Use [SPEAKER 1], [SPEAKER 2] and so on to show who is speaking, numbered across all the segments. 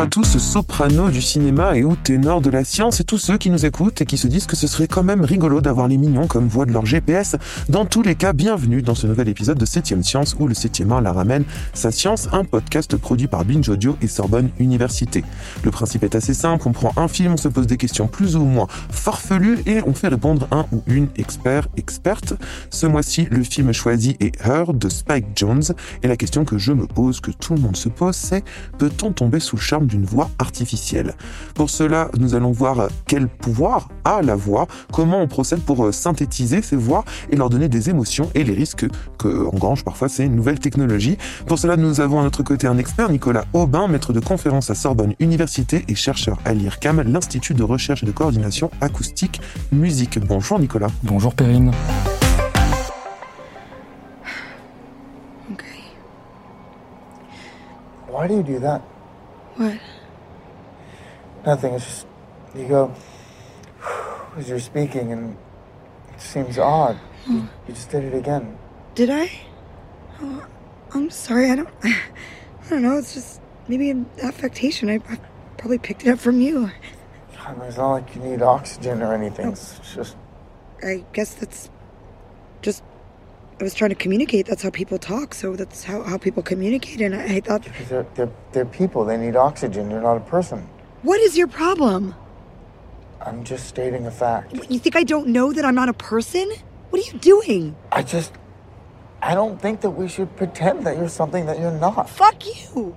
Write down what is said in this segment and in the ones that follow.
[SPEAKER 1] À tous, soprano du cinéma et ou ténor de la science et tous ceux qui nous écoutent et qui se disent que ce serait quand même rigolo d'avoir les mignons comme voix de leur GPS. Dans tous les cas, bienvenue dans ce nouvel épisode de 7ème Science où le 7ème art la ramène sa science, un podcast produit par Binge Audio et Sorbonne Université. Le principe est assez simple, on prend un film, on se pose des questions plus ou moins farfelues et on fait répondre un ou une expert, experte. Ce mois-ci, le film choisi est Her de Spike Jones et la question que je me pose, que tout le monde se pose, c'est peut-on tomber sous le charme d'une voix artificielle Pour cela, nous allons voir quel pouvoir a la voix, comment on procède pour euh, synthétiser ces voix et leur donner des émotions et les risques que engrange parfois ces nouvelles technologies. Pour cela, nous avons à notre côté un expert, Nicolas Aubin, maître de conférence à Sorbonne Université et chercheur à l'IRCAM, l'Institut de recherche et de coordination acoustique musique. Bonjour Nicolas.
[SPEAKER 2] Bonjour Perrine.
[SPEAKER 3] Okay.
[SPEAKER 4] Why do you do that?
[SPEAKER 3] What?
[SPEAKER 4] Nothing. It's just you go as you're speaking, and it seems odd. You, hmm. you just did it again.
[SPEAKER 3] Did I? Oh, I'm sorry. I don't. I don't know. It's just maybe an affectation. I, I probably picked it up from you.
[SPEAKER 4] I mean, it's not like you need oxygen or anything. Oh. It's just
[SPEAKER 3] I guess that's. I was trying to communicate. That's how people talk. So that's how, how people communicate. And I, I thought,
[SPEAKER 4] because they're, they're they're people. They need oxygen. You're not a person.
[SPEAKER 3] what is your problem?
[SPEAKER 4] I'm just stating a fact.
[SPEAKER 3] You think I don't know that I'm not a person? What are you doing?
[SPEAKER 4] I just I don't think that we should pretend that you're something that you're not.
[SPEAKER 3] Fuck you.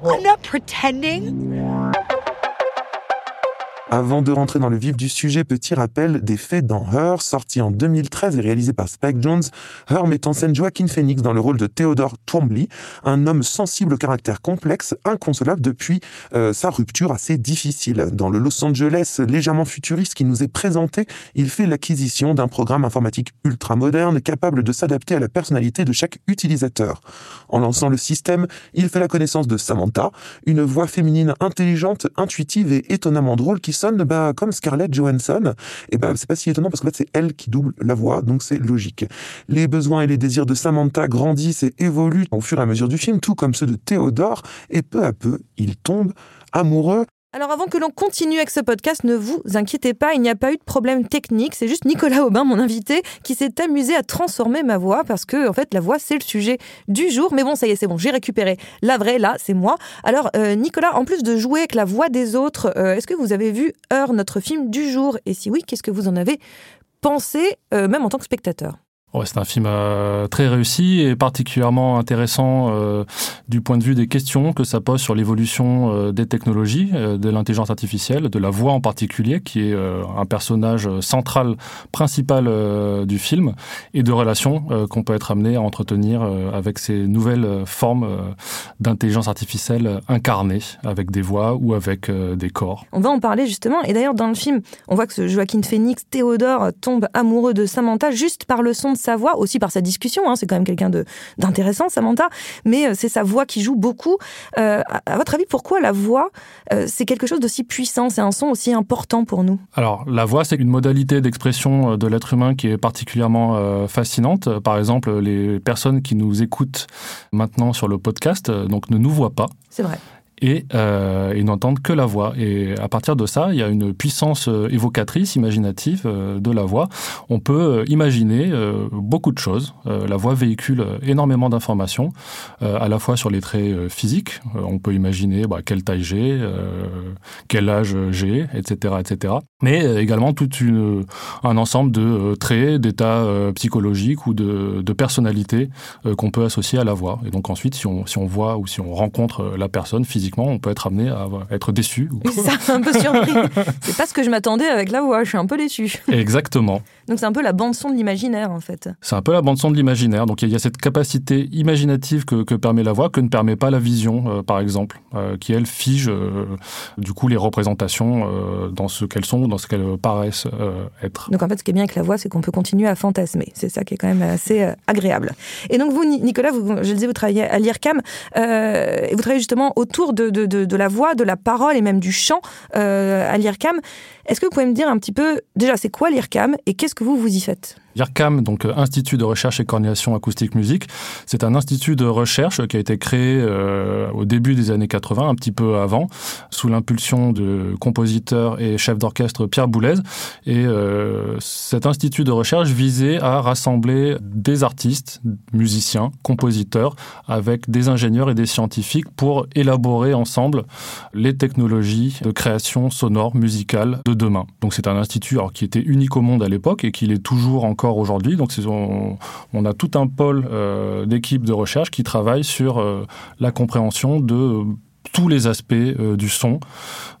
[SPEAKER 4] Well-
[SPEAKER 3] I'm not pretending.
[SPEAKER 1] Avant de rentrer dans le vif du sujet, petit rappel des faits dans Her, sorti en 2013 et réalisé par Spike Jones. Her met en scène Joaquin Phoenix dans le rôle de Theodore Twombly, un homme sensible au caractère complexe, inconsolable depuis euh, sa rupture assez difficile. Dans le Los Angeles légèrement futuriste qui nous est présenté, il fait l'acquisition d'un programme informatique ultra moderne capable de s'adapter à la personnalité de chaque utilisateur. En lançant le système, il fait la connaissance de Samantha, une voix féminine intelligente, intuitive et étonnamment drôle qui bah, comme Scarlett Johansson. Et bah, c'est pas si étonnant parce que fait, c'est elle qui double la voix, donc c'est logique. Les besoins et les désirs de Samantha grandissent et évoluent au fur et à mesure du film, tout comme ceux de Théodore, et peu à peu, il tombe amoureux
[SPEAKER 5] Alors avant que l'on continue avec ce podcast, ne vous inquiétez pas, il n'y a pas eu de problème technique, c'est juste Nicolas Aubin, mon invité, qui s'est amusé à transformer ma voix parce que en fait la voix c'est le sujet du jour. Mais bon, ça y est, c'est bon, j'ai récupéré la vraie, là, c'est moi. Alors euh, Nicolas, en plus de jouer avec la voix des autres, euh, est-ce que vous avez vu Heure, notre film du jour? Et si oui, qu'est-ce que vous en avez pensé, euh, même en tant que spectateur?
[SPEAKER 2] Ouais, c'est un film euh, très réussi et particulièrement intéressant euh, du point de vue des questions que ça pose sur l'évolution euh, des technologies, euh, de l'intelligence artificielle, de la voix en particulier, qui est euh, un personnage central, principal euh, du film, et de relations qu'on peut être amené à entretenir avec ces nouvelles formes d'intelligence artificielle incarnées, avec des voix ou avec des corps.
[SPEAKER 5] On va en parler justement. Et d'ailleurs, dans le film, on voit que ce Joaquin Phoenix, Théodore, tombe amoureux de Samantha juste par le son de sa voix, aussi par sa discussion. hein. C'est quand même quelqu'un d'intéressant, Samantha. Mais euh, c'est sa voix qui joue beaucoup. Euh, à, à votre avis, pourquoi la voix, euh, c'est quelque chose d'aussi puissant C'est un son aussi important pour nous?
[SPEAKER 2] Alors, la voix, c'est une modalité d'expression euh, de l'être humain qui est particulièrement euh, fascinante. Par exemple, les personnes qui nous écoutent maintenant sur le podcast donc ne nous voient pas
[SPEAKER 5] C'est vrai.
[SPEAKER 2] Et euh, n'entendent que la voix. Et à partir de ça, il y a une puissance euh, évocatrice, imaginative euh, de la voix. On peut euh, imaginer beaucoup de choses. La voix véhicule énormément d'informations, à la fois sur les traits physiques. On peut imaginer bah, quelle taille j'ai, quel âge j'ai, etc., etc. Mais également tout une, un ensemble de traits, d'états psychologiques ou de, de personnalités qu'on peut associer à la voix. Et donc ensuite, si on, si on voit ou si on rencontre la personne physiquement, on peut être amené à être déçu. ou-
[SPEAKER 5] ça, un peu surpris. c'est pas ce que je m'attendais avec la voix. Je suis un peu déçue.
[SPEAKER 2] Exactement.
[SPEAKER 5] Donc c'est un peu la bande son de l'imaginaire en fait.
[SPEAKER 2] C'est un peu la bande son de l'imaginaire. Donc il y a cette capacité imaginative que, que permet la voix, que ne permet pas la vision, euh, par exemple, euh, qui elle fige euh, du coup les représentations dans ce qu'elles sont, dans ce qu'elles paraissent être.
[SPEAKER 5] Donc en fait, ce qui est bien avec la voix, c'est qu'on peut continuer à fantasmer. C'est ça qui est quand même assez agréable. Et donc vous, Ni- Nicolas, vous, je le disais, vous travaillez à l'IRCAM et vous travaillez justement autour de, la voix, de la parole et même du chant à l'IRCAM. Est-ce que vous pouvez me dire un petit peu, déjà, c'est quoi l'IRCAM et qu'est-ce que vous, vous y faites?
[SPEAKER 2] L'IRCAM, donc Institut de recherche et coordination acoustique musique, c'est un institut de recherche qui a été créé euh, au début des années 80, un petit peu avant, sous l'impulsion de compositeur et chef d'orchestre Pierre Boulez. Et euh, cet institut de recherche visait à rassembler des artistes, musiciens, compositeurs, avec des ingénieurs et des scientifiques pour élaborer ensemble les technologies de création sonore, musicale de demain. Donc c'est un institut qui était unique au monde à l'époque et qui l'est toujours encore aujourd'hui. Donc on, a tout un pôle euh, d'équipes de recherche qui travaillent sur euh, la compréhension de tous les aspects euh, du son,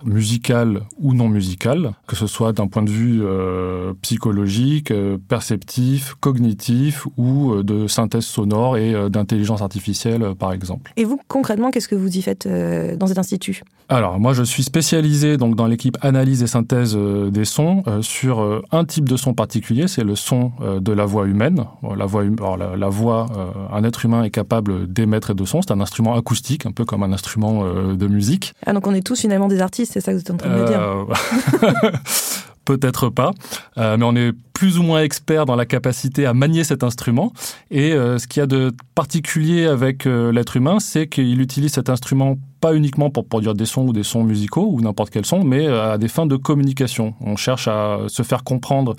[SPEAKER 2] musical ou non musical, que ce soit d'un point de vue euh, psychologique, euh, perceptif, cognitif ou de synthèse sonore et d'intelligence artificielle, par exemple.
[SPEAKER 5] Et vous, concrètement, qu'est-ce que vous y faites dans cet institut?
[SPEAKER 2] Alors, moi, je suis spécialisé donc dans l'équipe analyse et synthèse des sons sur un type de son particulier, c'est le son de la voix humaine. La voix, hum, alors, la, la voix, un être humain est capable d'émettre et de son. C'est un instrument acoustique, un peu comme un instrument euh, de musique.
[SPEAKER 5] Ah, donc on est tous finalement des artistes, c'est ça que vous êtes en train de me dire
[SPEAKER 2] euh, Peut-être pas, euh, mais on est plus ou moins expert dans la capacité à manier cet instrument. Et ce qu'il y a de particulier avec l'être humain, c'est qu'il utilise cet instrument pas uniquement pour produire des sons ou des sons musicaux ou n'importe quel son, mais à des fins de communication. On cherche à se faire comprendre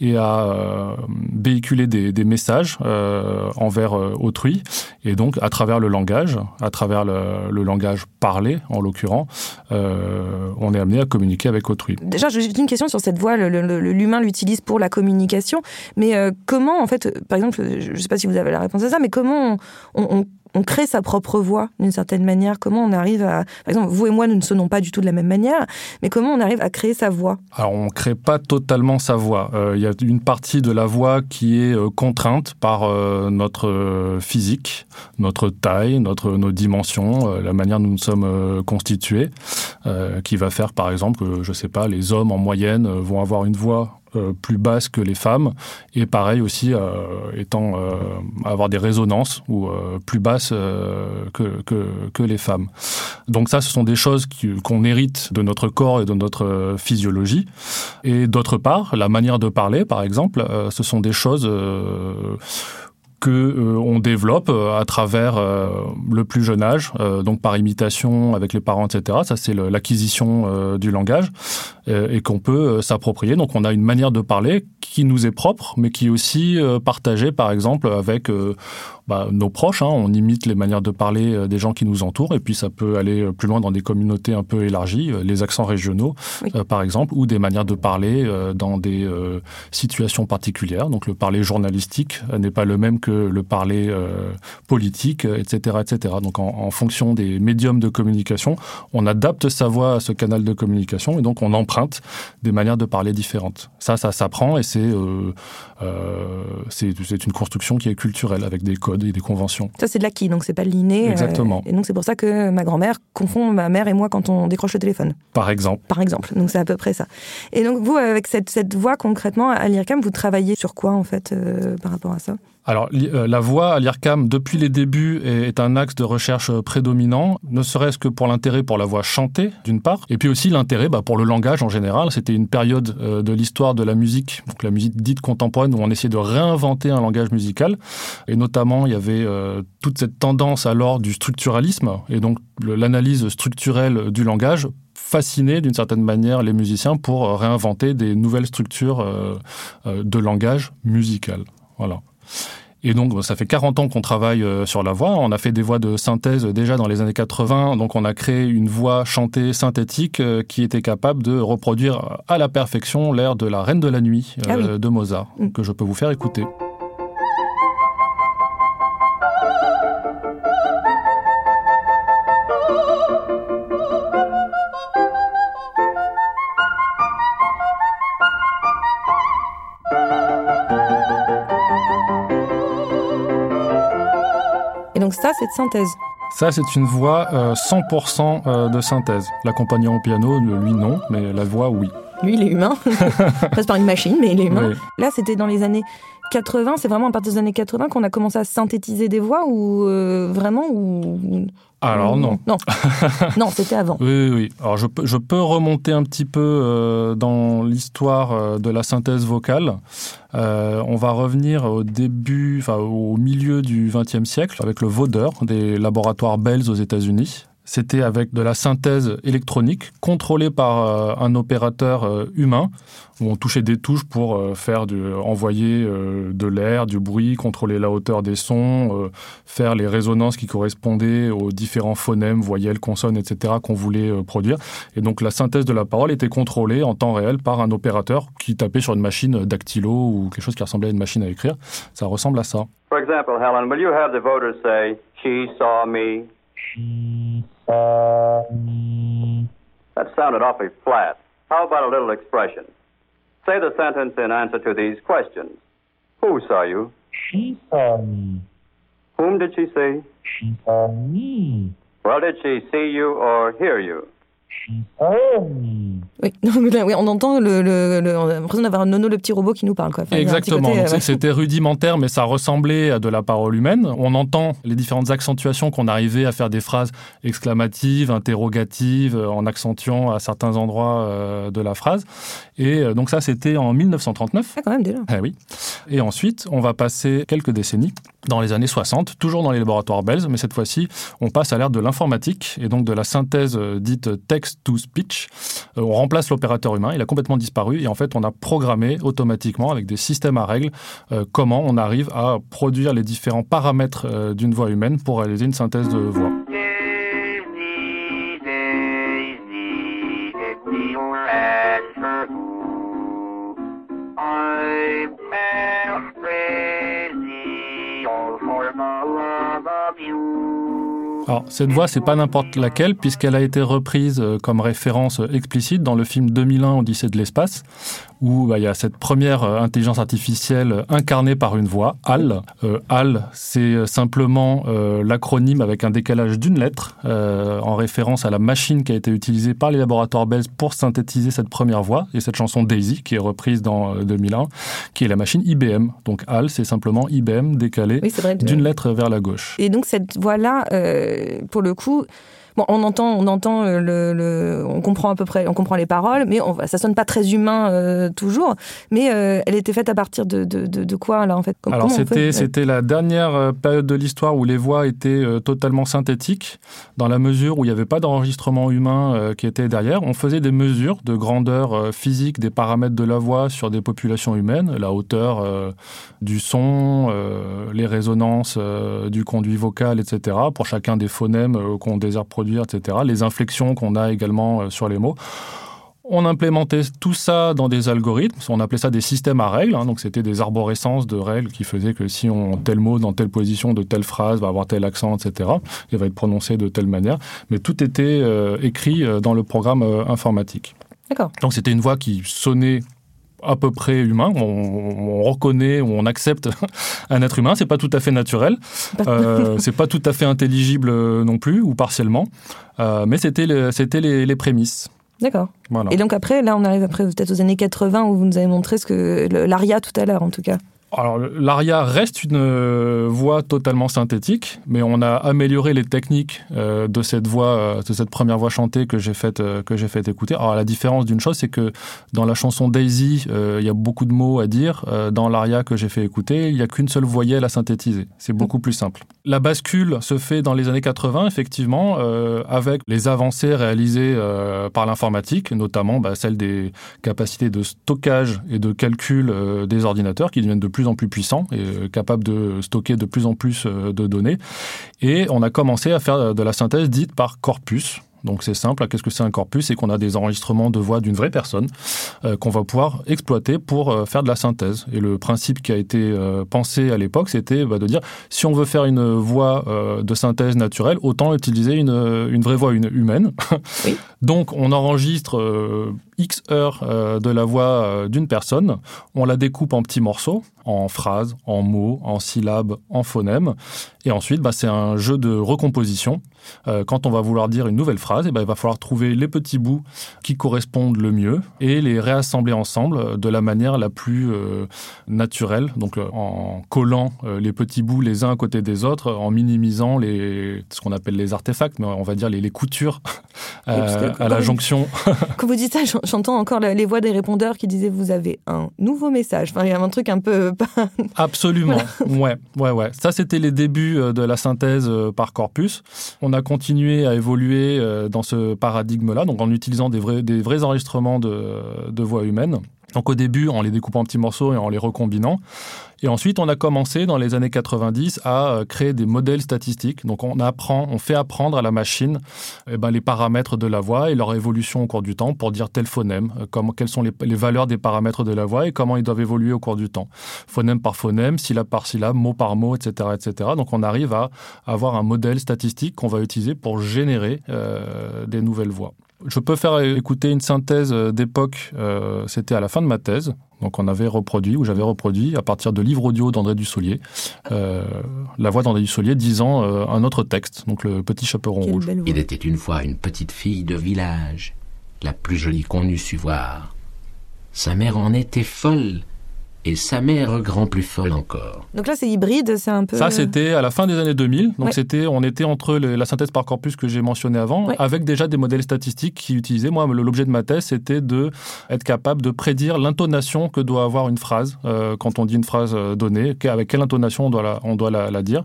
[SPEAKER 2] et à euh, véhiculer des, messages euh, envers euh, autrui. Et donc, à travers le langage, à travers le, le langage parlé, en l'occurrence, on est amené à communiquer avec autrui.
[SPEAKER 5] Déjà, j'ai une question sur cette voix. L'humain l'utilise pour la communication. Mais comment, en fait, par exemple, je ne sais pas si vous avez la réponse à ça, mais comment on, crée sa propre voix d'une certaine manière? Comment on arrive à, par exemple, vous et moi, nous ne sonnons pas du tout de la même manière, mais comment on arrive à créer sa voix?
[SPEAKER 2] Alors, on ne crée pas totalement sa voix. Euh, il y a une partie de la voix qui est euh, contrainte par euh, notre physique, notre taille, notre nos dimensions, la manière dont nous sommes constitués, qui va faire, par exemple, je ne sais pas, les hommes en moyenne vont avoir une voix euh, plus basse que les femmes et pareil aussi euh, étant euh, avoir des résonances ou plus basses que, que, les femmes. Donc ça, ce sont des choses qu'on hérite de notre corps et de notre physiologie. Et d'autre part, la manière de parler, par exemple, ce sont des choses que euh, on développe euh, à travers euh, le plus jeune âge, donc par imitation avec les parents, etc. Ça, c'est l'acquisition du langage et qu'on peut s'approprier. Donc, on a une manière de parler qui nous est propre, mais qui est aussi partagée, par exemple, avec bah, nos proches. Hein, on imite les manières de parler euh, des gens qui nous entourent, et puis ça peut aller euh, plus loin dans des communautés un peu élargies, euh, les accents régionaux, par exemple, ou des manières de parler dans des situations particulières. Donc le parler journalistique n'est pas le même que le parler politique, etc., etc. Donc en, en, fonction des médiums de communication, on adapte sa voix à ce canal de communication, et donc on emprunte des manières de parler différentes. Ça, ça s'apprend, et c'est c'est une construction qui est culturelle avec des codes et des conventions.
[SPEAKER 5] Ça, c'est de l'acquis, donc c'est pas l'inné.
[SPEAKER 2] Euh, Exactement.
[SPEAKER 5] et donc c'est pour ça que ma grand-mère confond ma mère et moi quand on décroche le téléphone.
[SPEAKER 2] Par exemple.
[SPEAKER 5] Par exemple. Donc c'est à peu près ça. Et donc vous, avec cette, cette voix concrètement à l'IRCAM, vous travaillez sur quoi en fait euh, par rapport à ça?
[SPEAKER 2] Alors, euh, la voix à l'IRCAM, depuis les débuts, est un axe de recherche prédominant, ne serait-ce que pour l'intérêt pour la voix chantée, d'une part, et puis aussi l'intérêt bah, pour le langage en général. C'était une période euh, de l'histoire de la musique, donc la musique dite contemporaine, où on essayait de réinventer un langage musical. Et notamment, il y avait euh, toute cette tendance alors du structuralisme, et donc l'analyse structurelle du langage fascinait d'une certaine manière les musiciens pour réinventer des nouvelles structures de langage musical. Voilà. Et donc, ça fait 40 ans qu'on travaille euh, sur la voix. On a fait des voix de synthèse déjà dans les années 80. Donc, on a créé une voix chantée synthétique euh, qui était capable de reproduire à la perfection l'air de la Reine de la Nuit ah euh, de Mozart, mm. que je peux vous faire écouter.
[SPEAKER 5] Ça, c'est de synthèse.
[SPEAKER 2] Ça, c'est une voix 100% euh, euh, de synthèse. L'accompagnant au piano, lui, non, mais la voix, oui.
[SPEAKER 5] Lui, il est humain. Passe par une machine, mais il est humain. Là, c'était dans les années 80, c'est vraiment à partir des années 80 qu'on a commencé à synthétiser des voix ou euh, vraiment ou?
[SPEAKER 2] Alors non.
[SPEAKER 5] Non, non c'était avant.
[SPEAKER 2] Oui, oui. Alors je peux, je peux remonter un petit peu euh, dans l'histoire euh, de la synthèse vocale. Euh, on va revenir au début, enfin au milieu du XXe siècle avec le vaudeur des laboratoires Bells aux États-Unis. C'était avec de la synthèse électronique contrôlée par euh, un opérateur euh, humain où on touchait des touches pour euh, faire du, envoyer de l'air, du bruit, contrôler la hauteur des sons, faire les résonances qui correspondaient aux différents phonèmes, voyelles, consonnes, etc. qu'on voulait produire. Et donc la synthèse de la parole était contrôlée en temps réel par un opérateur qui tapait sur une machine dactylo ou quelque chose qui ressemblait à une machine à écrire. Ça ressemble à ça.
[SPEAKER 6] Helen? That sounded awfully flat. How about a little expression? Say the sentence in answer to these questions. Who saw you?
[SPEAKER 7] She saw me.
[SPEAKER 6] Whom did she see?
[SPEAKER 7] She saw me.
[SPEAKER 6] Well, did she see you or hear you?
[SPEAKER 7] Oui.
[SPEAKER 5] oui, on entend le, le, le on a l'impression d'avoir un nono le petit robot qui nous parle. Quoi.
[SPEAKER 2] Exactement. Euh, c'était rudimentaire, mais ça ressemblait à de la parole humaine. On entend les différentes accentuations qu'on arrivait à faire des phrases exclamatives, interrogatives, euh, en accentuant à certains endroits euh, de la phrase. Et donc ça, c'était en 1939.
[SPEAKER 5] Ah, quand même déjà.
[SPEAKER 2] Eh oui. Et ensuite, on va passer quelques décennies dans les années 60, toujours dans les laboratoires Bells, mais cette fois-ci, on passe à l'ère de l'informatique et donc de la synthèse dite text-to-speech. on remplace l'opérateur humain, il a complètement disparu et en fait, on a programmé automatiquement avec des systèmes à règles comment on arrive à produire les différents paramètres d'une voix humaine pour réaliser une synthèse de voix. Alors, cette voix, c'est pas n'importe laquelle, puisqu'elle a été reprise euh, comme référence euh, explicite dans le film 2001 Odyssée de l'espace, où bah, il y a cette première euh, intelligence artificielle incarnée par une voix, HAL. HAL, c'est simplement l'acronyme avec un décalage d'une lettre, en référence à la machine qui a été utilisée par les laboratoires Bell pour synthétiser cette première voix, et cette chanson Daisy, qui est reprise dans 2001, qui est la machine IBM. Donc HAL, c'est simplement IBM décalé d'une lettre vers la gauche.
[SPEAKER 5] Et donc cette voix-là pour le coup, Bon, on entend, on entend euh, le, on comprend à peu près, on comprend les paroles, mais on, ça sonne pas très humain euh, toujours. Mais euh, elle était faite à partir de, de, de, quoi là en fait?
[SPEAKER 2] Alors c'était c'était la dernière période de l'histoire où les voix étaient totalement synthétiques, dans la mesure où il n'y avait pas d'enregistrement humain qui était derrière. On faisait des mesures de grandeur physique des paramètres de la voix sur des populations humaines, la hauteur du son, les résonances du conduit vocal, etc. Pour chacun des phonèmes qu'on désire produire etc. Les inflexions qu'on a également euh, sur les mots. On implémentait tout ça dans des algorithmes, on appelait ça des systèmes à règles, hein. donc c'était des arborescences de règles qui faisaient que si on tel mot dans telle position de telle phrase va avoir tel accent, etc., il va être prononcé de telle manière, mais tout était euh, écrit euh, dans le programme informatique.
[SPEAKER 5] D'accord.
[SPEAKER 2] Donc c'était une voix qui sonnait à peu près humain. On, reconnaît ou on accepte un être humain. C'est pas tout à fait naturel. Euh, c'est pas tout à fait intelligible non plus ou partiellement. Euh, mais c'était c'était les, prémices.
[SPEAKER 5] D'accord. Et donc après, là, on arrive après peut-être aux années 80 où vous nous avez montré ce que l'aria tout à l'heure, en tout cas.
[SPEAKER 2] Alors, l'aria reste une euh, voix totalement synthétique, mais on a amélioré les techniques euh, de cette voix, euh, de cette première voix chantée que j'ai faite que j'ai fait écouter. Alors, la différence d'une chose, c'est que dans la chanson Daisy, il y a beaucoup de mots à dire. dans l'aria que j'ai fait écouter, il n'y a qu'une seule voyelle à synthétiser. C'est beaucoup plus simple. La bascule se fait dans les années 80, effectivement, avec les avancées réalisées par l'informatique, notamment bah, celle des capacités de stockage et de calcul des ordinateurs qui deviennent de plus en plus puissant et euh, capable de stocker de plus en plus euh, de données. Et on a commencé à faire de la synthèse dite par corpus. Donc c'est simple, qu'est-ce que c'est un corpus? C'est qu'on a des enregistrements de voix d'une vraie personne euh, qu'on va pouvoir exploiter pour faire de la synthèse. Et le principe qui a été pensé à l'époque, c'était bah, de dire si on veut faire une voix de synthèse naturelle, autant utiliser une, une vraie voix humaine. Donc on enregistre X heures euh, de la voix euh, d'une personne, on la découpe en petits morceaux, en phrases, en mots, en syllabes, en phonèmes. Et ensuite, bah, c'est un jeu de recomposition. Euh, quand on va vouloir dire une nouvelle phrase, et ben il va falloir trouver les petits bouts qui correspondent le mieux et les réassembler ensemble de la manière la plus euh, naturelle, donc euh, en collant euh, les petits bouts les uns à côté des autres, en minimisant les, ce qu'on appelle les artefacts, mais on va dire les, les coutures euh,
[SPEAKER 5] que
[SPEAKER 2] à la jonction.
[SPEAKER 5] Quand vous dites ça, j'entends encore les voix des répondeurs qui disaient vous avez un nouveau message. Enfin, il y a un truc un peu.
[SPEAKER 2] Absolument. Ouais, ouais, ouais. Ça, c'était les débuts euh, de la synthèse euh, par corpus. On a continué à évoluer euh, dans ce paradigme-là, donc en utilisant des vrais, des vrais enregistrements de, de voix humaines. Donc au début, en les découpant en petits morceaux et en les recombinant. Et ensuite, on a commencé dans les années 90 à euh, créer des modèles statistiques. Donc on apprend, on fait apprendre à la machine eh ben, les paramètres de la voix et leur évolution au cours du temps pour dire tel phonème, euh, comment, quelles sont les, les valeurs des paramètres de la voix et comment ils doivent évoluer au cours du temps phonème par phonème, syllabe par syllabe, mot par mot, etc., etc. Donc on arrive à avoir un modèle statistique qu'on va utiliser pour générer euh, des nouvelles voix. Je peux faire écouter une synthèse euh, d'époque, euh, c'était à la fin de ma thèse, donc on avait reproduit, ou j'avais reproduit, à partir de livres audio d'André Dussolier, euh, la voix d'André Dussolier disant euh, un autre texte, donc le petit chaperon
[SPEAKER 5] Quelle
[SPEAKER 2] rouge.
[SPEAKER 8] Il était une fois une petite fille de village, la plus jolie qu'on eût su voir. Sa mère en était folle, et sa mère grand plus folle encore.
[SPEAKER 5] Donc là, c'est hybride, c'est un peu.
[SPEAKER 2] Ça, c'était à la fin des années 2000. Donc,
[SPEAKER 5] Ouais.
[SPEAKER 2] c'était, on était entre le- la synthèse par corpus que j'ai mentionné avant,
[SPEAKER 5] Ouais.
[SPEAKER 2] avec déjà des modèles statistiques qui utilisaient. Moi, l'objet de ma thèse, c'était de être capable de prédire l'intonation que doit avoir une phrase euh, quand on dit une phrase euh, donnée, avec quelle intonation on doit la, on doit la, la dire.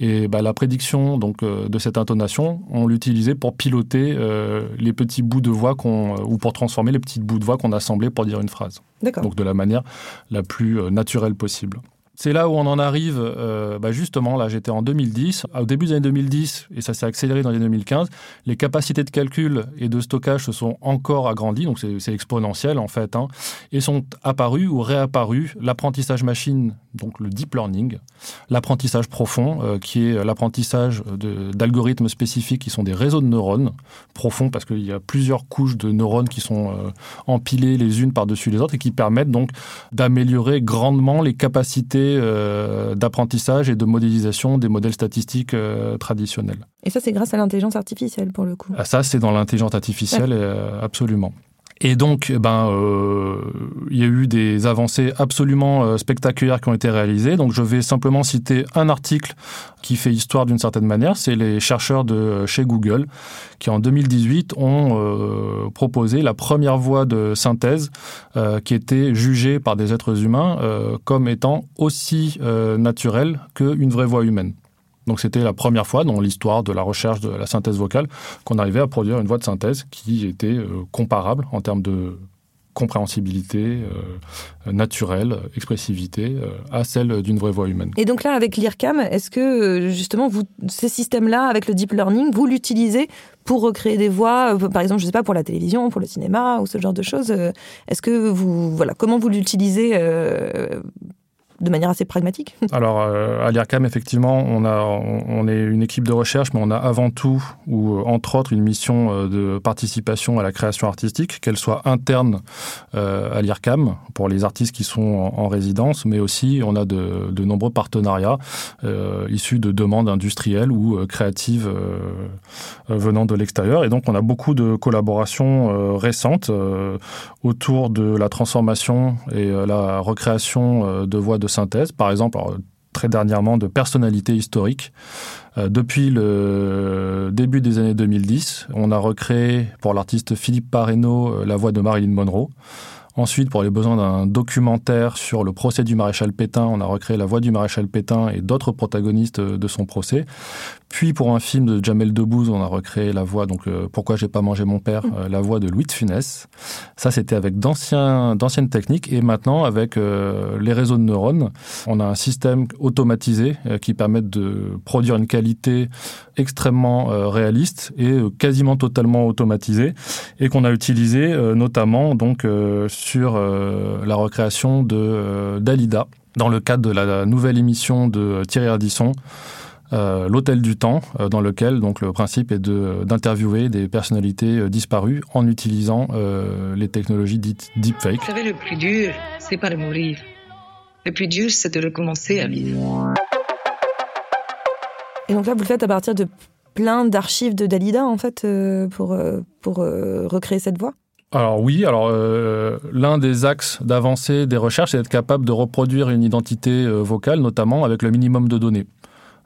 [SPEAKER 2] Et bah, la prédiction donc euh, de cette intonation, on l'utilisait pour piloter euh, les petits bouts de voix qu'on, euh, ou pour transformer les petits bouts de voix qu'on assemblait pour dire une phrase
[SPEAKER 5] D'accord.
[SPEAKER 2] donc de la manière la plus naturelle possible. C'est là où on en arrive, euh, bah justement, là j'étais en 2010, au début des années 2010, et ça s'est accéléré dans les années 2015, les capacités de calcul et de stockage se sont encore agrandies, donc c'est exponentiel en fait, hein, et sont apparus ou réapparus l'apprentissage machine, donc le deep learning, l'apprentissage profond, euh, qui est l'apprentissage d'algorithmes spécifiques qui sont des réseaux de neurones, profonds parce qu'il y a plusieurs couches de neurones qui sont euh, empilées les unes par-dessus les autres et qui permettent donc d'améliorer grandement les capacités euh, d'apprentissage et de modélisation des modèles statistiques euh, traditionnels.
[SPEAKER 5] Et ça, c'est grâce à l'intelligence artificielle pour le coup.
[SPEAKER 2] Ah, Ça, c'est dans l'intelligence artificielle, euh, absolument. Et donc, eh ben, euh, il y a eu des avancées absolument euh, spectaculaires qui ont été réalisées. Donc, je vais simplement citer un article qui fait histoire d'une certaine manière. C'est les chercheurs de euh, chez Google qui, en 2018, ont proposé la première voie de synthèse qui était jugée par des êtres humains comme étant aussi naturelle qu'une vraie voix humaine. Donc, c'était la première fois dans l'histoire de la recherche de la synthèse vocale qu'on arrivait à produire une voix de synthèse qui était euh, comparable en termes de compréhensibilité euh, naturelle, expressivité, euh, à celle d'une vraie voix humaine.
[SPEAKER 5] Et donc là, avec l'IRCAM, est-ce que justement, vous, ces systèmes-là, avec le deep learning, vous l'utilisez pour recréer des voix, par exemple, je sais pas, pour la télévision, pour le cinéma ou ce genre de choses Est-ce que vous, voilà, comment vous l'utilisez de manière assez pragmatique
[SPEAKER 2] Alors, euh, à l'IRCAM, effectivement, on, a, on, est une équipe de recherche, mais on a avant tout, ou euh, entre autres, une mission euh, de participation à la création artistique, qu'elle soit interne à l'IRCAM, pour les artistes qui sont en, en résidence, mais aussi on a de, nombreux partenariats issus de demandes industrielles ou créatives venant de l'extérieur. Et donc, on a beaucoup de collaborations récentes autour de la transformation et la recréation de voix de Par exemple, très dernièrement, de personnalités historiques. Euh, depuis le début des années 2010, on a recréé pour l'artiste Philippe Parreno euh, la voix de Marilyn Monroe. Ensuite, pour les besoins d'un documentaire sur le procès du maréchal Pétain, on a recréé la voix du maréchal Pétain et d'autres protagonistes euh, de son procès. Puis, pour un film de Jamel Debbouze, on a recréé la voix, donc euh, Pourquoi j'ai pas mangé mon père, euh, la voix de Louis de Funès. Ça, c'était avec d'anciens, d'anciennes techniques. Et maintenant, avec euh, les réseaux de neurones, on a un système automatisé euh, qui permet de produire une qualité extrêmement euh, réaliste et euh, quasiment totalement automatisée et qu'on a utilisé euh, notamment donc euh, sur euh, la recréation de euh, Dalida dans le cadre de la nouvelle émission de Thierry Ardisson euh, L'Hôtel du Temps, euh, dans lequel donc le principe est de d'interviewer des personnalités euh, disparues en utilisant euh, les technologies dites deepfake.
[SPEAKER 9] Vous savez, le plus dur, c'est pas de mourir. Le plus dur, c'est de recommencer à vivre.
[SPEAKER 5] Et donc là, vous le faites à partir de plein d'archives de Dalida, en fait, euh, pour, euh, pour euh, recréer cette voix
[SPEAKER 2] Alors oui, alors euh, l'un des axes d'avancée des recherches, c'est d'être capable de reproduire une identité euh, vocale, notamment avec le minimum de données.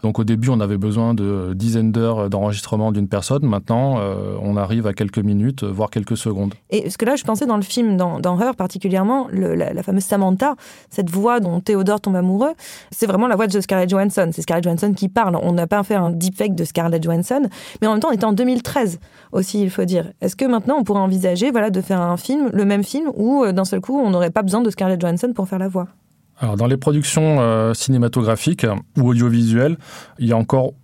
[SPEAKER 2] Donc au début, on avait besoin de dizaines d'heures d'enregistrement d'une personne. Maintenant, euh, on arrive à quelques minutes, voire quelques secondes.
[SPEAKER 5] Et parce que là, je pensais dans le film, dans, Her particulièrement, la fameuse Samantha, cette voix dont Théodore tombe amoureux, c'est vraiment la voix de Scarlett Johansson. C'est Scarlett Johansson qui parle. On n'a pas fait un deepfake de Scarlett Johansson, mais en même temps, on était en 2013 aussi, il faut dire. Est-ce que maintenant, on pourrait envisager voilà, de faire un film, le même film, où euh, d'un seul coup, on n'aurait pas besoin de Scarlett Johansson pour faire la voix?
[SPEAKER 2] Dans les productions euh, cinématographiques ou audiovisuelles, il y a encore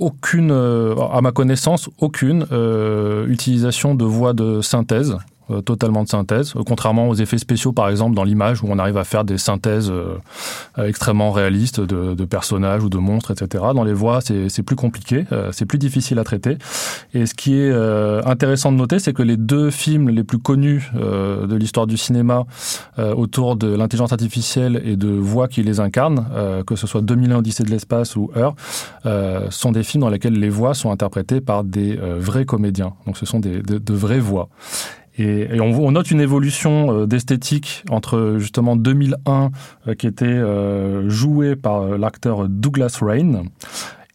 [SPEAKER 2] aucune, euh, à ma connaissance, aucune euh, utilisation de voix de synthèse, euh, totalement de synthèse, euh, contrairement aux effets spéciaux, par exemple, dans l'image, où on arrive à faire des synthèses euh, extrêmement réalistes de, personnages ou de monstres, etc. Dans les voix, c'est plus compliqué, c'est plus difficile à traiter. Et ce qui est intéressant de noter, c'est que les deux films les plus connus de l'histoire du cinéma autour de l'intelligence artificielle et de voix qui les incarnent, que ce soit 2001 Odyssée de l'espace ou Heure, sont des films dans lesquels les voix sont interprétées par des vrais comédiens. Donc ce sont de vraies voix. Et, on, on note une évolution euh, d'esthétique entre justement 2001, euh, qui était euh, joué par l'acteur Douglas Rain,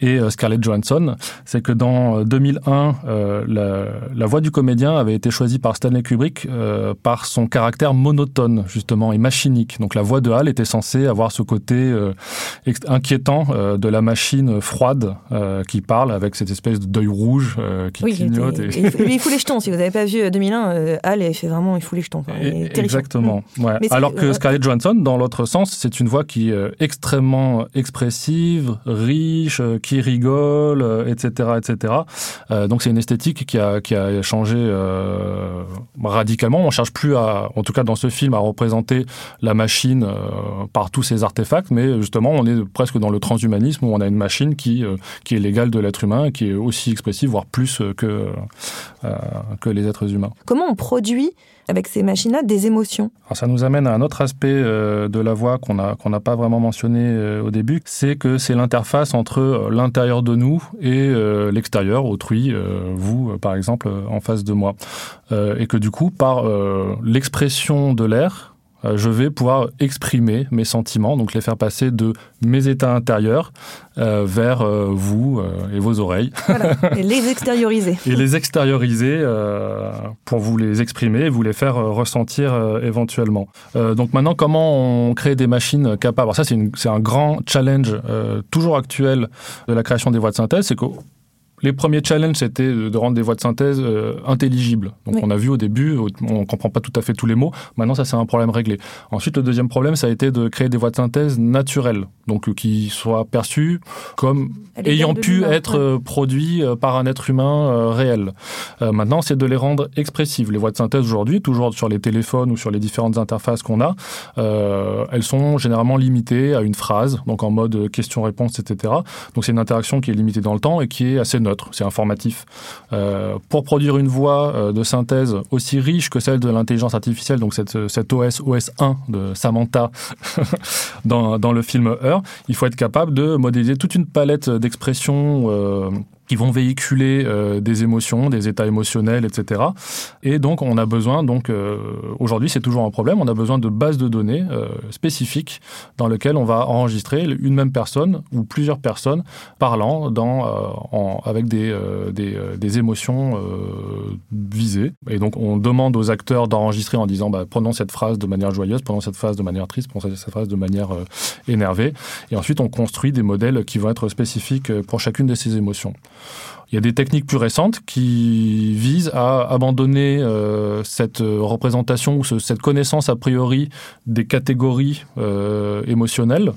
[SPEAKER 2] et euh, Scarlett Johansson, c'est que dans euh, 2001, euh, la, la voix du comédien avait été choisie par Stanley Kubrick euh, par son caractère monotone justement et machinique. Donc la voix de Hal était censée avoir ce côté euh, inquiétant euh, de la machine froide euh, qui parle avec cette espèce d'œil rouge euh, qui
[SPEAKER 5] Oui,
[SPEAKER 2] clignote. et-
[SPEAKER 5] il, fout les jetons. Si vous n'avez pas vu euh, 2001, euh, Hal, il fait vraiment, il fout les jetons. Il est.
[SPEAKER 2] Exactement. Ouais. Alors que. Scarlett Johansson, dans l'autre sens, c'est une voix qui est euh, extrêmement expressive, riche, euh, qui rigole, euh, etc., etc. Euh, donc c'est une esthétique qui a, qui a changé euh, radicalement. On cherche plus à, en tout cas dans ce film, à représenter la machine par tous ses artefacts, mais justement on est presque dans le transhumanisme où on a une machine qui, qui est l'égale de l'être humain, qui est aussi expressive, voire plus que, que les êtres humains.
[SPEAKER 5] Comment on produit avec ces machines-là des émotions?
[SPEAKER 2] Alors ça nous amène à un autre aspect euh, de la voix qu'on a qu'on n'a pas vraiment mentionné euh, au début, c'est que c'est l'interface entre l'intérieur de nous et euh, l'extérieur, autrui, euh, vous euh, par exemple en face de moi, et que du coup par l'expression de l'air, je vais pouvoir exprimer mes sentiments, donc les faire passer de mes états intérieurs euh, vers euh, vous euh, et vos oreilles
[SPEAKER 5] Voilà, et les extérioriser.
[SPEAKER 2] et les extérioriser euh, pour vous les exprimer et vous les faire euh, ressentir euh, éventuellement. Euh, donc maintenant, comment on crée des machines capables? Alors ça, c'est un grand challenge euh, toujours actuel de la création des voix de synthèse, c'est les premiers challenges, c'était de rendre des voix de synthèse euh, intelligibles. Donc
[SPEAKER 5] Oui.
[SPEAKER 2] on a vu au début, on comprend pas tout à fait tous les mots. Maintenant, ça c'est un problème réglé. Ensuite, le deuxième problème, ça a été de créer des voix de synthèse naturelles, donc euh, qui soient perçues comme ayant pu être euh, produits euh, par un être humain réel. Maintenant, c'est de les rendre expressives. Les voix de synthèse aujourd'hui, toujours sur les téléphones ou sur les différentes interfaces qu'on a, elles sont généralement limitées à une phrase, donc en mode question-réponse, etc. Donc c'est une interaction qui est limitée dans le temps et qui est assez neutre, c'est informatif. Euh, pour produire une voix euh, de synthèse aussi riche que celle de l'intelligence artificielle, donc cette, cette OS OS1 de Samantha dans, dans le film Heure, il faut être capable de modéliser toute une palette d'expressions euh, qui vont véhiculer euh, des émotions, des états émotionnels, etc. Et donc on a besoin, donc euh, aujourd'hui c'est toujours un problème, on a besoin de bases de données euh, spécifiques dans lesquelles on va enregistrer une même personne ou plusieurs personnes parlant dans, euh, en- avec des, euh, des, euh, des émotions visées. Et donc on demande aux acteurs d'enregistrer en disant bah, prenons cette phrase de manière joyeuse, prenons cette phrase de manière triste, prenons cette phrase de manière énervée. Et ensuite on construit des modèles qui vont être spécifiques pour chacune de ces émotions. Il y a des techniques plus récentes qui visent à abandonner euh, cette euh, représentation ou ce- cette connaissance a priori des catégories euh, émotionnelles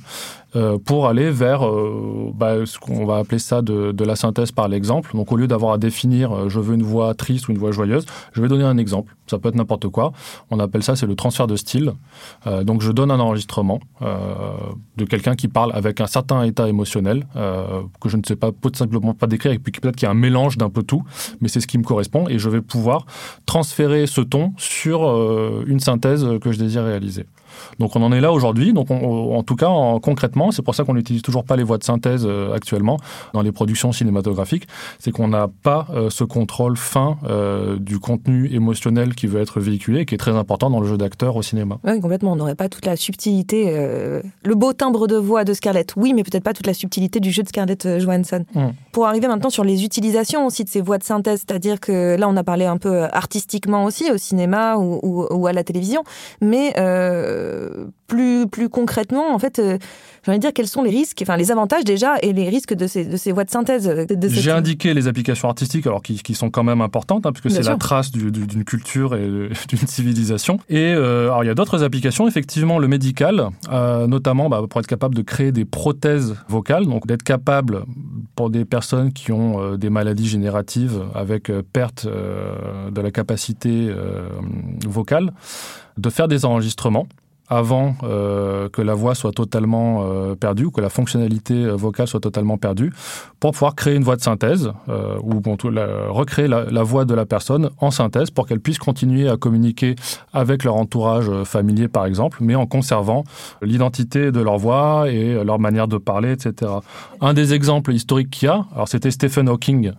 [SPEAKER 2] euh, pour aller vers euh, bah, ce qu'on va appeler ça de, de la synthèse par l'exemple. Donc au lieu d'avoir à définir euh, je veux une voix triste ou une voix joyeuse, je vais donner un exemple. Ça peut être n'importe quoi. On appelle ça c'est le transfert de style. Euh, donc je donne un enregistrement euh, de quelqu'un qui parle avec un certain état émotionnel euh, que je ne sais pas peut simplement pas décrire et puis peut-être qu'il y a un mélange d'un peu tout, mais c'est ce qui me correspond et je vais pouvoir transférer ce ton sur une synthèse que je désire réaliser. Donc on en est là aujourd'hui. Donc on- en tout cas, en- concrètement, c'est pour ça qu'on n'utilise toujours pas les voix de synthèse euh, actuellement dans les productions cinématographiques. C'est qu'on n'a pas euh, ce contrôle fin euh, du contenu émotionnel qui veut être véhiculé, et qui est très important dans le jeu d'acteur au cinéma.
[SPEAKER 5] Oui, complètement. On n'aurait pas toute la subtilité, le beau timbre de voix de Scarlett. Oui, mais peut-être pas toute la subtilité du jeu de Scarlett Johansson.
[SPEAKER 2] Mm.
[SPEAKER 5] Pour arriver maintenant sur les utilisations aussi de ces voix de synthèse, c'est-à-dire que là, on a parlé un peu artistiquement aussi, au cinéma ou, ou- ou à la télévision, mais euh, plus, plus concrètement, en fait, euh, j'ai envie de dire quels sont les risques, enfin les avantages déjà et les risques de ces, de ces voix de synthèse. de- de cette-
[SPEAKER 2] J'ai indiqué les applications artistiques, alors qui, qui sont quand même importantes, hein, puisque c'est la trace du- du- d'une culture et d'une civilisation. Et euh, alors il y a d'autres applications, effectivement, le médical, euh, notamment bah, pour être capable de créer des prothèses vocales, donc d'être capable pour des personnes qui ont des maladies génératives avec perte de la capacité vocale, de faire des enregistrements avant euh, que la voix soit totalement euh, perdue ou que la fonctionnalité euh, vocale soit totalement perdue, pour pouvoir créer une voix de synthèse euh, ou bon, recréer la, la voix de la personne en synthèse pour qu'elle puisse continuer à communiquer avec leur entourage euh, familier par exemple, mais en conservant l'identité de leur voix et leur manière de parler, etc. Un des exemples historiques qu'il y a, alors c'était Stephen Hawking,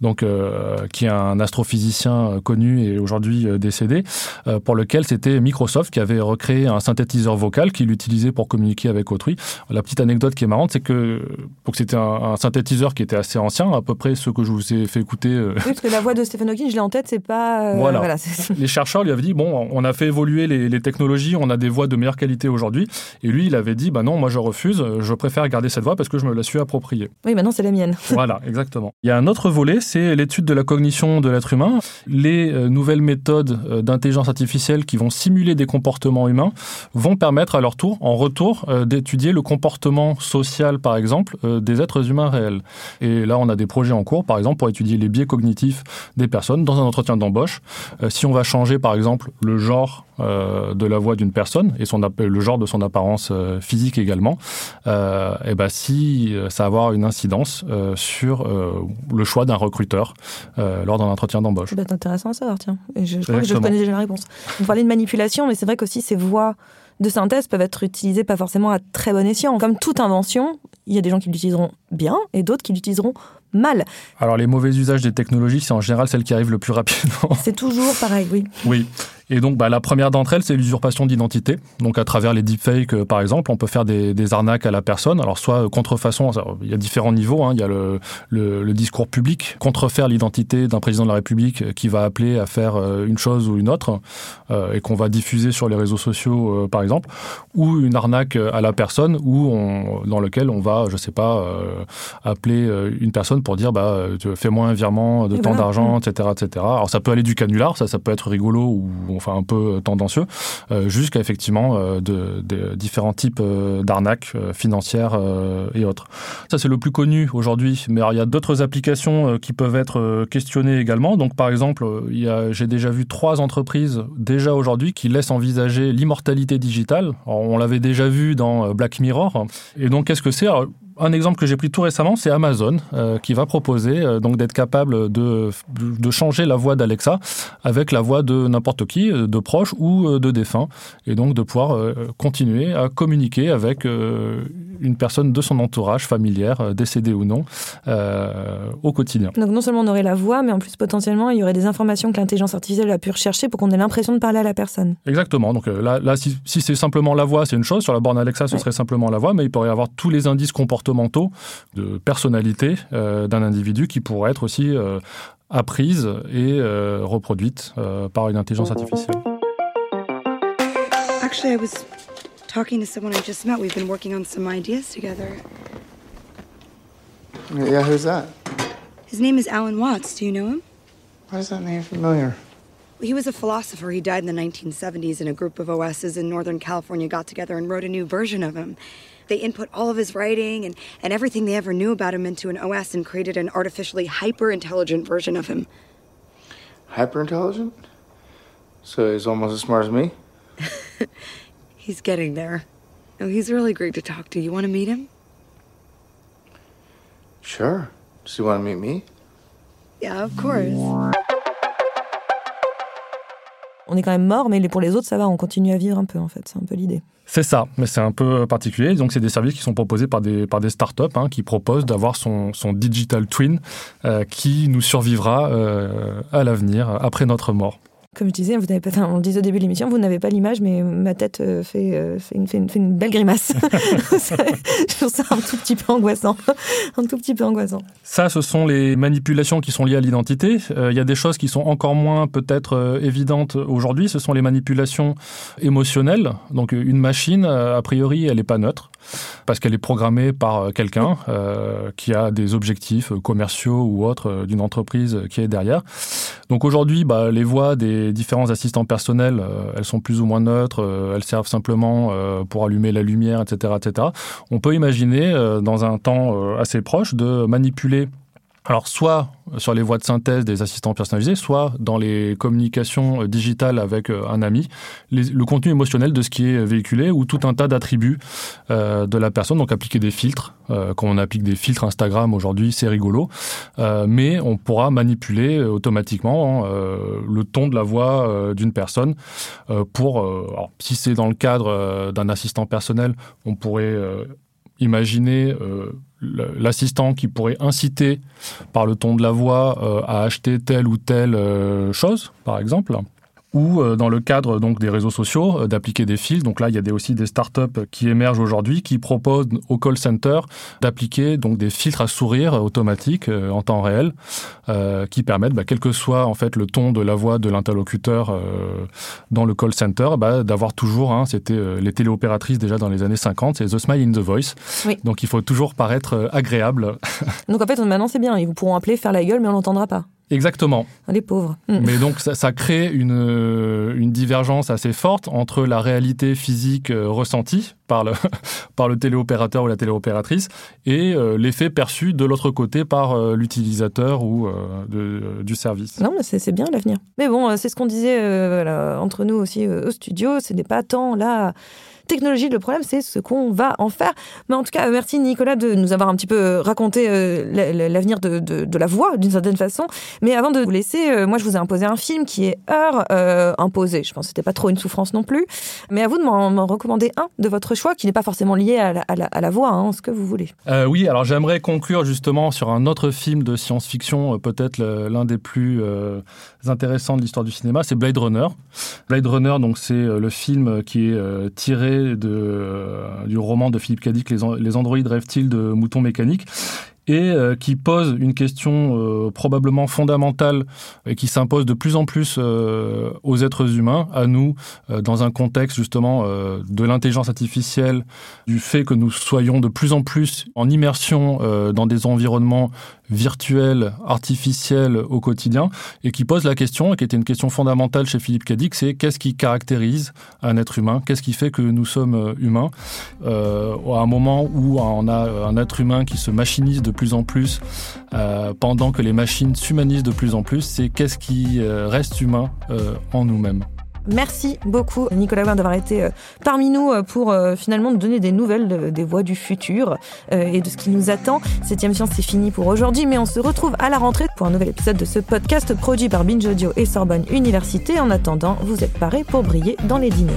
[SPEAKER 2] donc euh, qui est un astrophysicien euh, connu et aujourd'hui euh, décédé, euh, pour lequel c'était Microsoft qui avait recréé un synthétiseur vocal qu'il utilisait pour communiquer avec autrui. La petite anecdote qui est marrante, c'est que donc c'était un, un synthétiseur qui était assez ancien, à peu près ce que je vous ai fait écouter. euh,
[SPEAKER 5] Oui, parce que la voix de Stephen Hawking, je l'ai en tête, c'est pas.
[SPEAKER 2] Voilà. les chercheurs lui avaient dit bon, on a fait évoluer les, les technologies, on a des voix de meilleure qualité aujourd'hui, et lui il avait dit bah non, moi je refuse, je préfère garder cette voix parce que je me la suis appropriée.
[SPEAKER 5] Oui, maintenant c'est la mienne.
[SPEAKER 2] Voilà, exactement. Il y a un autre volet, c'est l'étude de la cognition de l'être humain. Les euh, nouvelles méthodes euh, d'intelligence artificielle qui vont simuler des comportements humains vont permettre à leur tour, en retour, euh, d'étudier le comportement social, par exemple, des êtres humains réels. Et là, on a des projets en cours, par exemple, pour étudier les biais cognitifs des personnes dans un entretien d'embauche. Si on va changer, par exemple, le genre de la voix d'une personne et son, le genre de son apparence physique également, euh, et ben si ça va avoir une incidence sur le choix d'un recruteur euh, lors d'un entretien d'embauche.
[SPEAKER 5] Ça peut être intéressant à savoir, tiens. Et je, je crois que je connais déjà la réponse. On parlait de manipulation, mais c'est vrai qu'aussi ces voix de synthèse peuvent être utilisées pas forcément à très bon escient. Comme toute invention, il y a des gens qui l'utiliseront bien et d'autres qui l'utiliseront mal.
[SPEAKER 2] Alors les mauvais usages des technologies, c'est en général celles qui arrivent le plus rapidement.
[SPEAKER 5] C'est toujours pareil, oui.
[SPEAKER 2] Oui. Et donc, bah, la première d'entre elles, c'est l'usurpation d'identité. Donc, à travers les deepfakes, euh, par exemple, on peut faire des, des arnaques à la personne. Alors, soit euh, contrefaçon, il y a différents niveaux. hein. Il y a le, le, le discours public, contrefaire l'identité d'un président de la République euh, qui va appeler à faire une chose ou une autre euh, et qu'on va diffuser sur les réseaux sociaux, euh, par exemple, ou une arnaque à la personne où on, dans lequel on va, je sais pas, euh, appeler une personne pour dire, bah, fais-moi un virement de
[SPEAKER 5] Et
[SPEAKER 2] tant
[SPEAKER 5] voilà.
[SPEAKER 2] d'argent, etc., etc. Alors, ça peut aller du canular, ça, ça peut être rigolo ou enfin un peu tendancieux, euh, jusqu'à effectivement euh, de, différents types euh, d'arnaques financières et autres. Ça, c'est le plus connu aujourd'hui, mais il y a d'autres applications qui peuvent être questionnées également. Donc, par exemple, j'ai déjà vu trois entreprises déjà aujourd'hui qui laissent envisager l'immortalité digitale. On l'avait déjà vu dans Black Mirror. Et donc, qu'est-ce que c'est? Un exemple que j'ai pris tout récemment, c'est Amazon euh, qui va proposer euh, donc d'être capable de, de changer la voix d'Alexa avec la voix de n'importe qui, euh, de proche ou de défunt, et donc de pouvoir continuer à communiquer avec une personne de son entourage familière, euh, décédée ou non, euh, au quotidien.
[SPEAKER 5] Donc non seulement on aurait la voix, mais en plus potentiellement il y aurait des informations que l'intelligence artificielle a pu rechercher pour qu'on ait l'impression de parler à la personne.
[SPEAKER 2] Exactement. Donc euh, là, là si, si c'est simplement la voix, c'est une chose. Sur la borne Alexa, ce
[SPEAKER 5] Ouais.
[SPEAKER 2] serait simplement la voix, mais il pourrait y avoir tous les indices comportementaux de personnalité euh, d'un individu qui pourraient être aussi euh, apprises et euh, reproduites euh, par une intelligence artificielle.
[SPEAKER 3] Actually, I was talking to someone I just met. We've been working on some ideas together.
[SPEAKER 4] Yeah, who's that?
[SPEAKER 3] His name is Alan Watts. Do you know him?
[SPEAKER 4] Why is that name familiar?
[SPEAKER 3] He was a philosopher. He died in the 1970s, and a group of OSs in Northern California got together and wrote a new version of him. They input all of his writing and, and everything they ever knew about him into an OS and created an artificially hyper intelligent version of him.
[SPEAKER 4] Hyper intelligent? So he's almost as smart as me?
[SPEAKER 3] He's getting there. No, he's really great to talk to. You want to meet him?
[SPEAKER 4] Sure. Does he want to meet me?
[SPEAKER 3] Yeah, of course.
[SPEAKER 5] On est quand même mort, mais pour les autres, ça va, on continue à vivre un peu, en fait. C'est un peu l'idée.
[SPEAKER 2] C'est ça, mais c'est un peu particulier. Donc, c'est des services qui sont proposés par des, par des startups hein, qui proposent d'avoir son, son digital twin euh, qui nous survivra euh, à l'avenir, après notre mort.
[SPEAKER 5] Comme je disais, vous n'avez pas, enfin, on le disait au début de l'émission, vous n'avez pas l'image, mais ma tête euh, fait, euh, fait, une, fait, une, fait une belle grimace. je trouve ça un tout petit peu angoissant. un tout petit peu angoissant.
[SPEAKER 2] Ça, ce sont les manipulations qui sont liées à l'identité. Euh, Il y a des choses qui sont encore moins peut-être évidentes aujourd'hui. Ce sont les manipulations émotionnelles. Donc une machine, a priori, elle n'est pas neutre parce qu'elle est programmée par quelqu'un euh, qui a des objectifs commerciaux ou autres d'une entreprise qui est derrière. Donc aujourd'hui, bah, les voix des différents assistants personnels, euh, elles sont plus ou moins neutres, euh, elles servent simplement euh, pour allumer la lumière, etc., etc. On peut imaginer, dans un temps assez proche, de manipuler alors, soit sur les voies de synthèse des assistants personnalisés, soit dans les communications euh, digitales avec euh, un ami, le contenu émotionnel de ce qui est véhiculé ou tout un tas d'attributs euh, de la personne. Donc, appliquer des filtres. Euh, on applique des filtres Instagram aujourd'hui, c'est rigolo. Mais on pourra manipuler automatiquement hein, le ton de la voix d'une personne pour, alors, si c'est dans le cadre d'un assistant personnel, on pourrait imaginer l'assistant qui pourrait inciter par le ton de la voix euh, à acheter telle ou telle euh, chose, par exemple. Ou euh, dans le cadre donc des réseaux sociaux, euh, d'appliquer des filtres. Donc là, il y a des, aussi des startups qui émergent aujourd'hui qui proposent au call center d'appliquer donc des filtres à sourire automatiques euh, en temps réel, euh, qui permettent, bah, quel que soit en fait le ton de la voix de l'interlocuteur euh, dans le call center, bah, d'avoir toujours, hein, c'était les téléopératrices déjà dans les années 50, c'est The Smile in the Voice.
[SPEAKER 5] Oui.
[SPEAKER 2] Donc il faut toujours paraître agréable.
[SPEAKER 5] Donc en fait, maintenant, c'est bien. Ils pourront appeler, faire la gueule, mais on l'entendra pas.
[SPEAKER 2] Exactement.
[SPEAKER 5] Les pauvres. Hmm.
[SPEAKER 2] Mais donc ça, ça crée une, euh, une divergence assez forte entre la réalité physique euh, ressentie par le, par le téléopérateur ou la téléopératrice et euh, l'effet perçu de l'autre côté par euh, l'utilisateur ou euh, de- du service.
[SPEAKER 5] Non, mais c'est bien l'avenir. Mais bon, c'est ce qu'on disait voilà, entre nous aussi au studio. Ce n'est pas tant la technologie le problème, c'est ce qu'on va en faire. Mais en tout cas, euh, merci Nicolas de nous avoir un petit peu raconté euh, la- la- l'avenir de, la voix d'une certaine façon. Mais avant de vous laisser, euh, moi je vous ai imposé un film qui est Heure euh, imposé. Je pense que c'était pas trop une souffrance non plus. Mais à vous de m'en recommander un de votre choix qui n'est pas forcément lié à la, voix, hein, ce que vous voulez.
[SPEAKER 2] Oui, alors j'aimerais conclure justement sur un autre film de science-fiction, peut-être l'un des plus intéressants de l'histoire du cinéma, c'est Blade Runner. Blade Runner, donc c'est le film qui est euh, de, euh, du roman de Philippe Cadic, Les, An- Les androïdes rêvent-ils de moutons mécaniques et euh, qui pose une question euh, probablement fondamentale et qui s'impose de plus en plus aux êtres humains, à nous, dans un contexte justement de l'intelligence artificielle, du fait que nous soyons de plus en plus en immersion dans des environnements virtuels, artificiels au quotidien, et qui pose la question, et qui était une question fondamentale chez Philippe Cadic, c'est qu'est-ce qui caractérise un être humain? Qu'est-ce qui fait que nous sommes euh, humains? Euh, À un moment où on a un être humain qui se machinise de plus en plus, euh, pendant que les machines s'humanisent de plus en plus, c'est qu'est-ce qui euh, reste humain euh, en nous-mêmes?
[SPEAKER 5] Merci beaucoup Nicolas Ward d'avoir été euh, parmi nous euh, pour euh, finalement nous donner des nouvelles de- des voix du futur et de ce qui nous attend. Septième Science, c'est fini pour aujourd'hui, mais on se retrouve à la rentrée pour un nouvel épisode de ce podcast produit par Binge Audio et Sorbonne Université. En attendant, vous êtes parés pour briller dans les dîners.